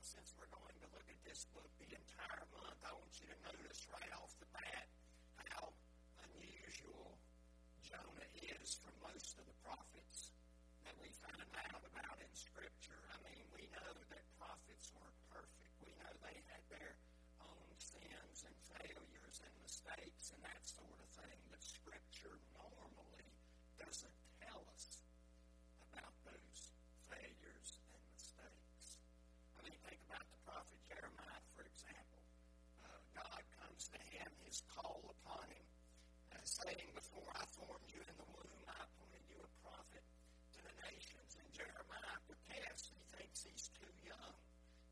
since we're going to look at this book the entire month, I want you to notice right off the bat how unusual Jonah is from most of the prophets that we find out about in Scripture. I mean, we know that prophets weren't perfect. We know they had their own sins and failures and mistakes and that sort of thing. But Scripture normally doesn't tell us about those failures and mistakes. I mean, think about the prophet Jeremiah, for example. Uh, God comes to him, his call upon him, uh, saying, Before I formed you in the womb, I appointed you a prophet to the nations. And Jeremiah protests. He thinks he's too young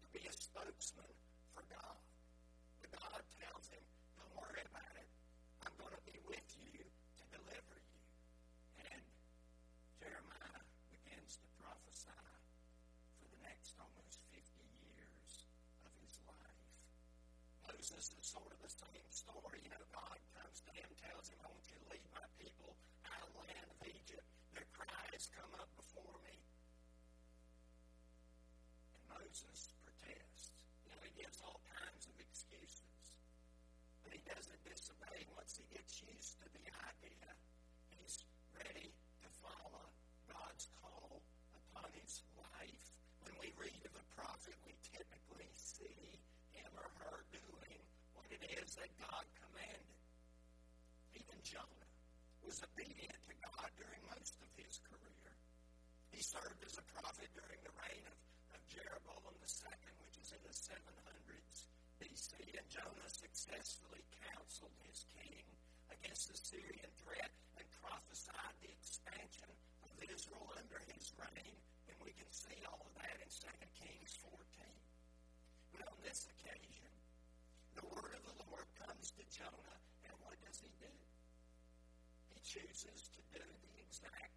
to be a spokesman for God. But God tells him, Don't worry about it. I'm going to be with you to deliver you. And Jeremiah begins to prophesy for the next almost 50 years of his life. Moses is sort of the same story. You know, God want you to lead my people out of the land of Egypt. Their cries come up served as a prophet during the reign of, of Jeroboam II, which is in the 700s BC, and Jonah successfully counseled his king against the Syrian threat and prophesied the expansion of Israel under his reign. And we can see all of that in 2 Kings 14. But on this occasion, the word of the Lord comes to Jonah, and what does he do? He chooses to do the exact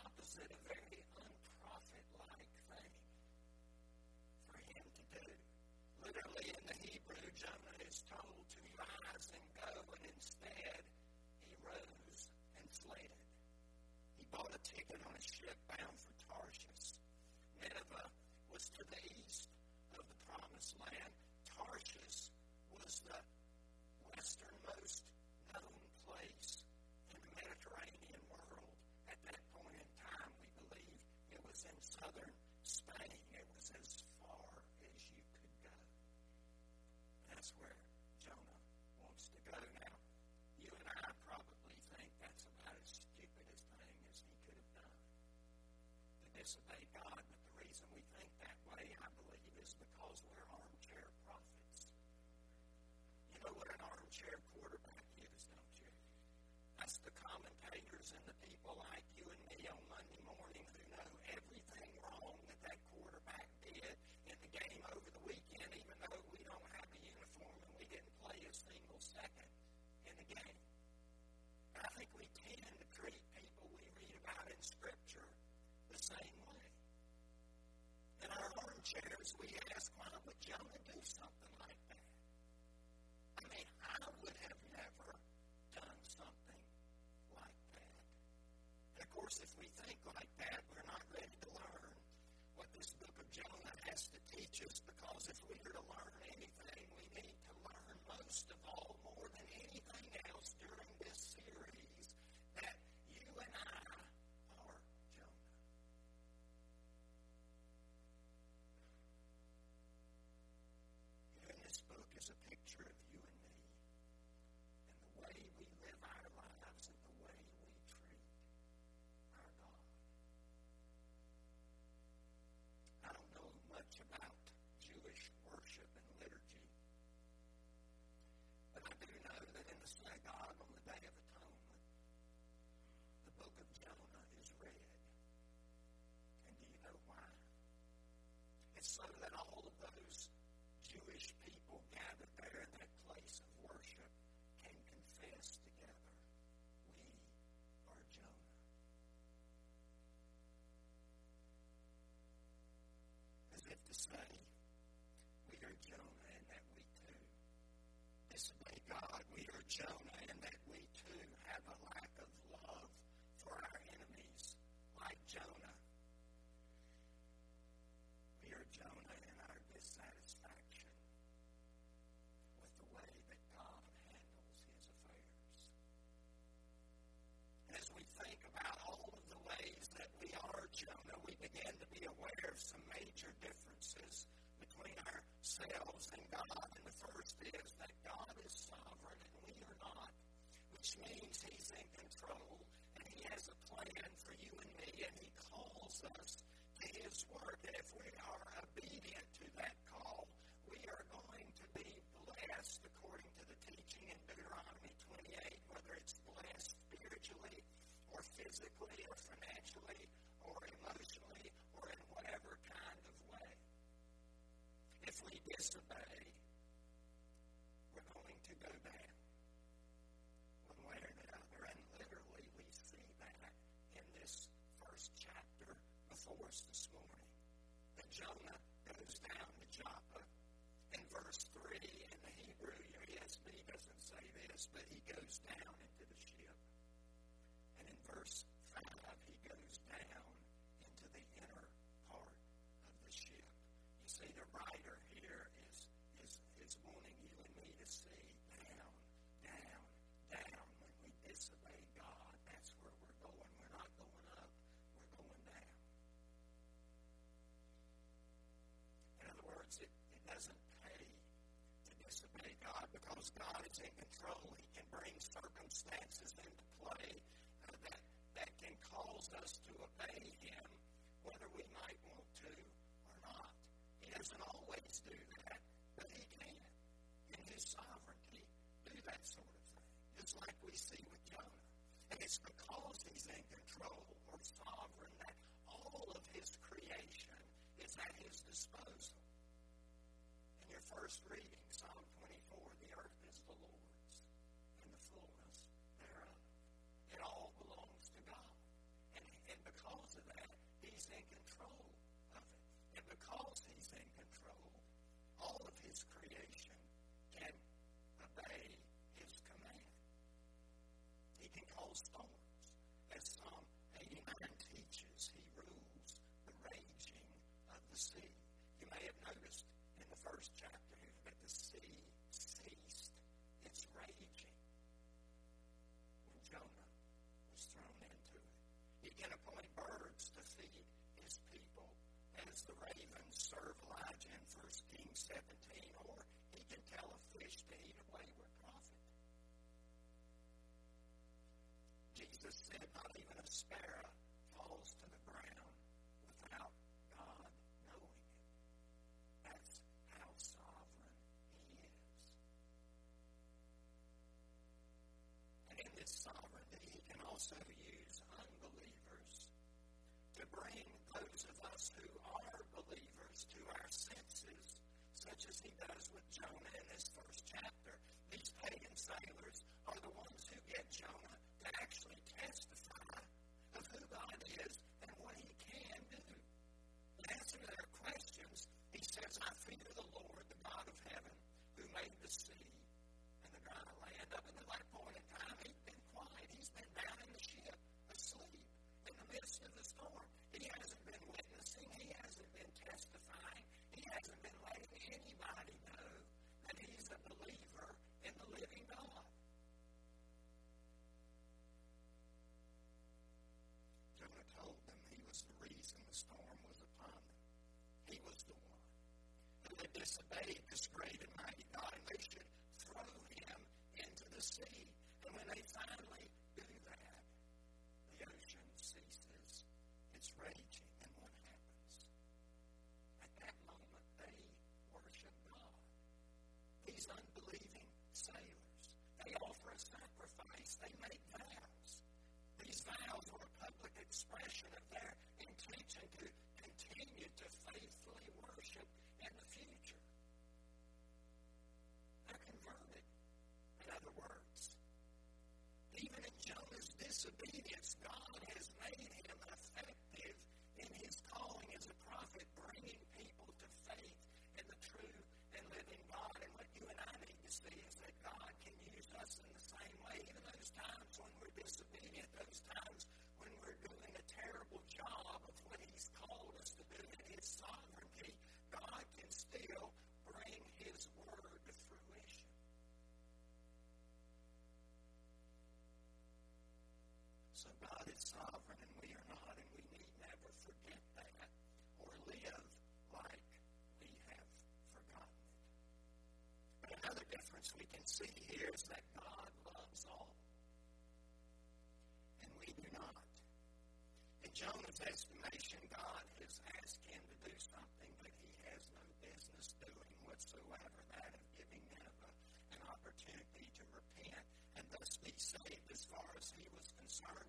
opposite, of very unprophet-like thing for him to do. Literally in the Hebrew, Jonah is told to rise and go, and instead he rose and fled. He bought a ticket on a ship bound for Tarshish. Nineveh was to the east of the promised land. Tarshish was the westernmost known place in the Mediterranean world. At that point in time, we believe it was in southern Spain. It was as far as you could go. That's where Jonah wants to go. Now, you and I probably think that's about as stupid a thing as he could have done to disobey God. But the reason we think that way, I believe, is because we're armchair prophets. You know what an armchair quarterback is, don't you? That's the commentators and the people like you and me on Monday morning who know everything wrong that that quarterback did in the game over the weekend, even though we don't have a uniform and we didn't play a single second in the game. And I think we tend to treat people we read about in Scripture the same way. In our armchairs, we ask, why would Jonah do something like that? I mean, I would have never done something like that. And of course, if we think like that, we're not ready to learn what this book of Jonah has to teach us because if we are to learn anything, we need to learn most of all, more than anything else during this series, that you and I are Jonah. You know, in this book is a picture of you and me and the way we live our lives and the way we treat our God. I don't know much about Jewish worship and liturgy, but I do know that in the synagogue on the Day of Atonement, the book of Jonah is read. And do you know why? It's so that all of those Jewish people gathered there in that place of worship can confess together, we are Jonah. As if to say, we are Jonah and that we too disobey God. We are Jonah and that we too have a lack of love for our enemies like Jonah. We are Jonah in our dissatisfaction Jonah, we begin to be aware of some major differences between ourselves and God. And the first is that God is sovereign and we are not, which means He's in control and He has a plan for you and me, and He calls us to His work. And if we are obedient to that call, we are going to be blessed according to the teaching in Deuteronomy 28, whether it's blessed spiritually or physically or financially or emotionally or in whatever kind of way. If we disobey, we're going to go down one way or another. And literally, we see that in this first chapter before us this morning. That Jonah goes down to Joppa. In verse 3 in the Hebrew, your ESV doesn't say this, but he goes down into the ship. And in verse 5, he goes down into the inner part of the ship. You see, the writer here is, is, is wanting you and me to see down, down, down. When we disobey God, that's where we're going. We're not going up, we're going down. In other words, it, it doesn't pay to disobey God because God is in control. He can bring circumstances into play uh, that, that can cause us to obey Him, whether we might want to or not. He doesn't always do that, but He can, in His sovereignty, do that sort of thing, just like we see with Jonah. And it's because He's in control or sovereign that all of His creation is at His disposal. In your first reading, Psalm 24, the earth is the Lord's and the fullness thereof. It all belongs to God. And, and because of that, He's in control of it. And because He's in control, all of His creation can obey His command. He can cause storms. As Psalm 89 teaches, He rules the raging of the sea. You may have noticed in the first chapter that the sea ceased its raging when Jonah was thrown into it. He can appoint birds to feed his people as the ravens serve Elijah in 1 Kings 17, or he can tell a fish to eat a wayward prophet. Jesus said, Not even a sparrow falls to the ground without God knowing it. That's how sovereign He is. And in this sovereignty, He can also use unbelievers to bring those of us who are believers to our such as He does with Jonah in this first chapter. These pagan sailors are the ones who get Jonah to actually testify of who God is and what He can do. In answer to their questions, He says, I fear the Lord, the God of heaven, who made the sea and the dry land. Up until that point in time, He'd been quiet. He's been down in the ship, asleep, in the midst of the storm. He hasn't been witnessing. He hasn't been testifying. He hasn't been letting anybody know that He's a believer in the living God. Jonah told them he was the reason the storm was upon them. He was the one who had disobeyed this great and mighty God, and they should throw him into the sea. And when they finally do that, the ocean ceases its raging. And what happens? At that moment, they worship God. These unbelieving sailors, they offer a sacrifice. They make vows. These vows are a public expression of disobedience, God has made him effective in his calling as a prophet, bringing people to faith in the true and living God. And what you and I need to see is is sovereign and we are not, and we need never forget that or live like we have forgotten it. But another difference we can see here is that God loves all, and we do not. In Jonah's estimation, God has asked him to do something that he has no business doing whatsoever, that of giving Nineveh an opportunity to repent and thus be saved as far as he was concerned.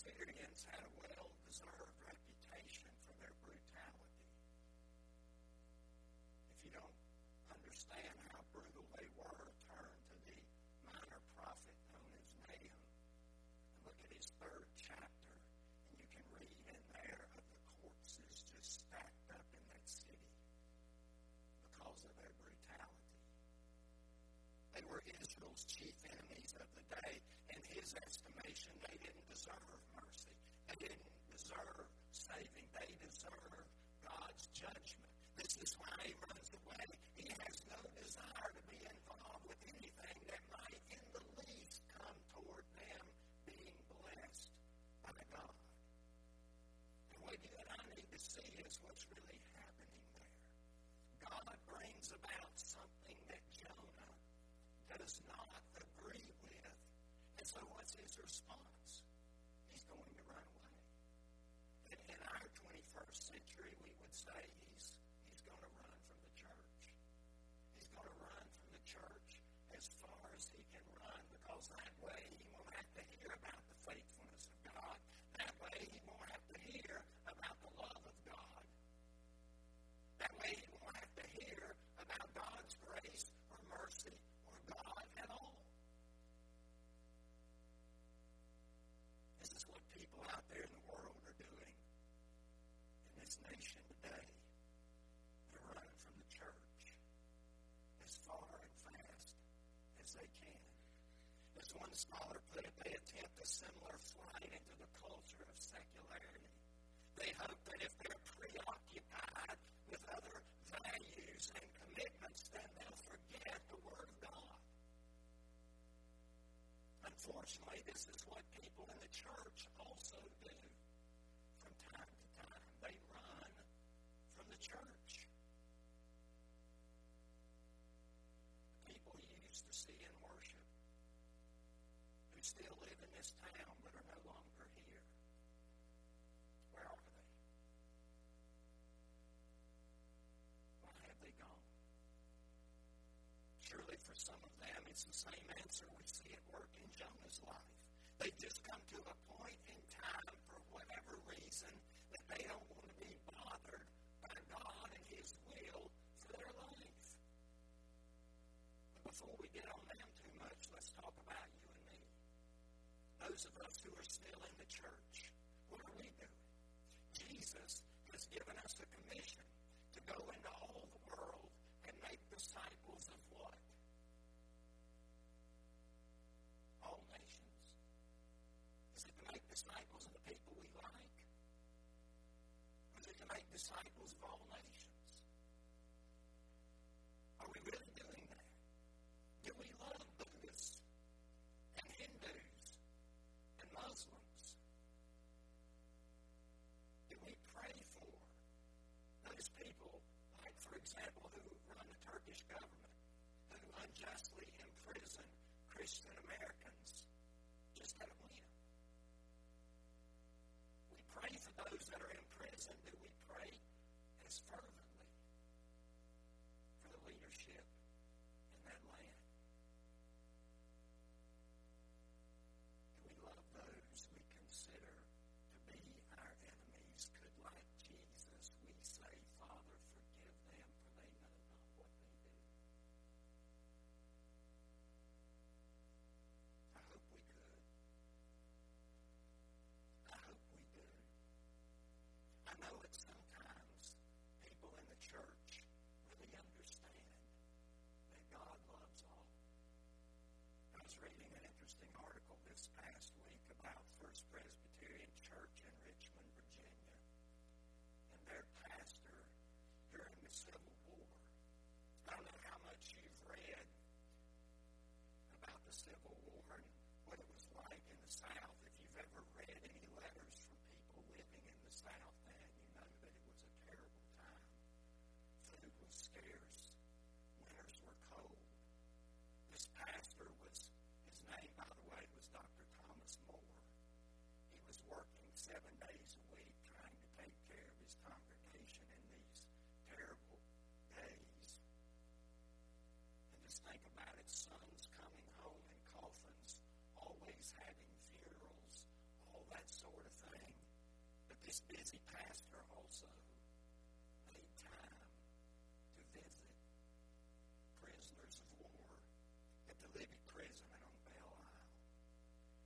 Assyrians had a well-deserved reputation for their brutality. If you don't understand how brutal they were, turn to the minor prophet known as Nahum and look at his third chapter, and you can read in there of the corpses just stacked up in that city because of their brutality. They were Israel's chief enemies of the day. His estimation, they didn't deserve mercy. They didn't deserve saving. They deserve God's judgment. This is why he runs away. He has no desire to be involved with anything that might, in the least, come toward them being blessed by God. And what you and I need to see is what's really happening there. God brings about something that Jonah does not agree with. And so what's his response? He's going to run away. In, in our 21st century, we would say he's, he's going to run from the church. He's going to run from the church as far as he can run because that way he won't have to hear about the faithfulness of God. That way he won't have to hear about the love of God. That way he won't have to hear about God's grace or mercy or God at all. This is what people out there in the world are doing in this nation today. They're running from the church as far and fast as they can. One scholar put it, they attempt a similar flight into the culture of secularity. They hope that if they're preoccupied with other values and commitments, then they'll forget the Word of God. Unfortunately, this is what people in the church also this town but are no longer here. Where are they? Why have they gone? Surely for some of them, it's the same answer we see at work in Jonah's life. They just come to a point in time, for whatever reason, that they don't want to be bothered by God and His will for their life. But before we get on them too much, let's talk about you and me. Those of us who are still in the church, what are we doing? Jesus has given us a commission to go into all the world and make disciples of what? All nations. Is it to make disciples of the people we like? Is it to make disciples of all nations? This busy pastor also made time to visit prisoners of war at the Libby prison on Belle Isle.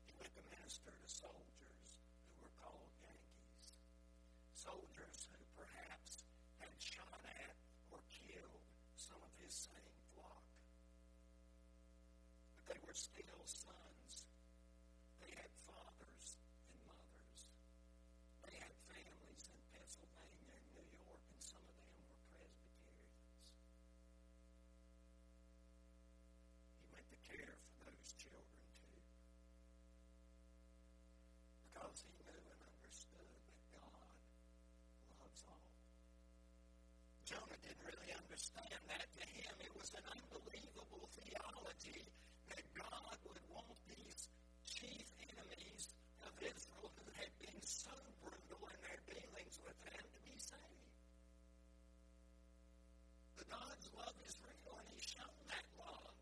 He went to minister to soldiers who were called Yankees, soldiers who perhaps had shot at or killed some of his same flock. But they were still sons. Didn't really understand that. To him, it was an unbelievable theology that God would want these chief enemies of Israel who had been so brutal in their dealings with them to be saved. The God's love is real, and He's shown that love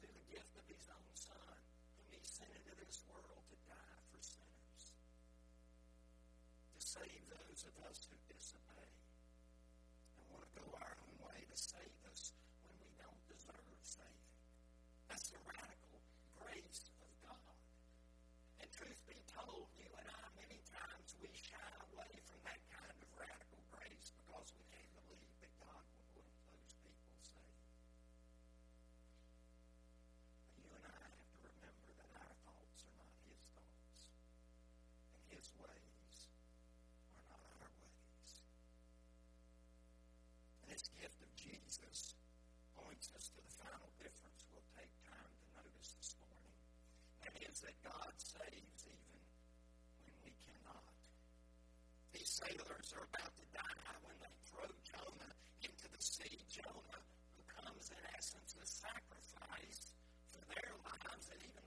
through the gift of His own Son, whom He sent into this world to die for sinners, to save those of us who disobey and want to go our own way, to save us when we don't deserve saving. That's the radical grace of God. And truth be told, you and I, many times we shy away from that kind of radical grace because we can't believe that God will want those people saved. But you and I have to remember that our thoughts are not His thoughts, and His ways are not our ways. And this gift of Jesus points us to the final difference we'll take time to notice this morning. That God saves even when we cannot. These sailors are about to die when they throw Jonah into the sea. Jonah becomes, in essence, a sacrifice for their lives. And even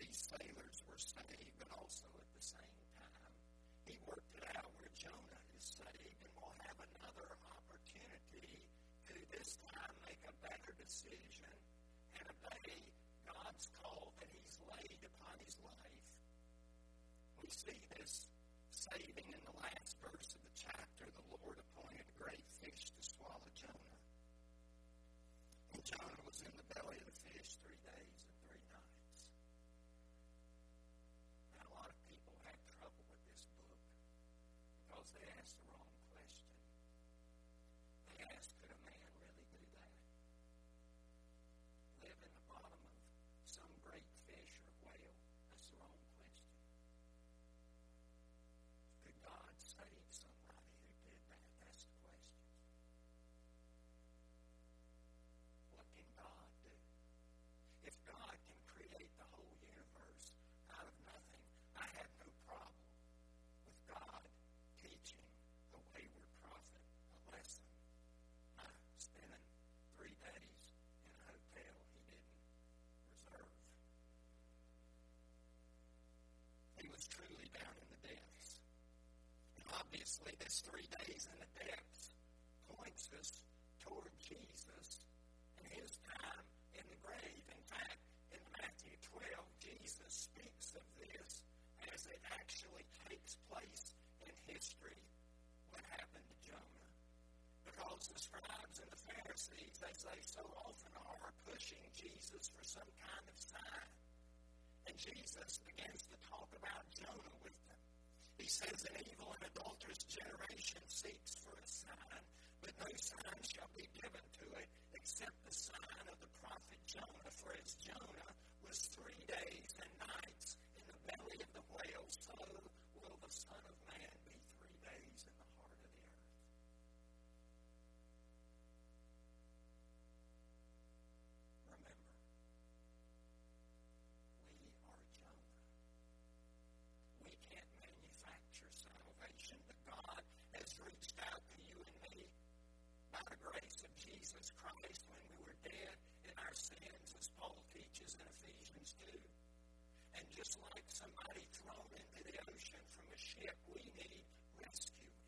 these sailors were saved, but also at the same time, He worked it out where Jonah is saved and will have another opportunity to this time make a better decision and obey God's call that He's laid upon his life. We see this saving in the last verse of the chapter. The Lord appointed obviously, this three days in the depths points us toward Jesus and his time in the grave. In fact, in Matthew 12, Jesus speaks of this as it actually takes place in history what happened to Jonah. Because the scribes and the Pharisees, as they so often are, are pushing Jesus for some kind of sign. And Jesus begins to talk about Jonah with says, An evil and adulterous generation seeks for a sign, but no sign shall be given to it except the sign of the prophet Jonah. For as Jonah was three days and nights in the belly of the whale, so will the Son of Man be three days in the heart of the earth. Remember, we are Jonah. We can't manufacture the grace of Jesus Christ when we were dead in our sins, as Paul teaches in Ephesians 2. And just like somebody thrown into the ocean from a ship, we need rescuing.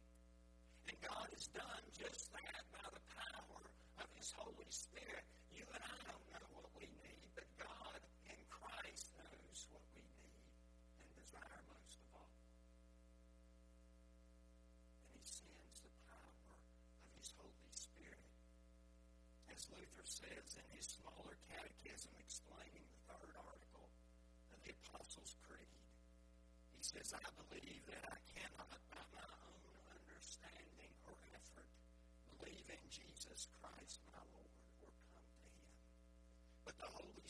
And God has done just that by the power of His Holy Spirit. You and I don't know what we need, but God in Christ knows what we need and desire most of all. And He sends the power of His Holy Spirit. As Luther says in his smaller catechism explaining the third article of the Apostles' Creed, he says, I believe that I cannot, by my own understanding or effort, believe in Jesus Christ my Lord or come to him. But the Holy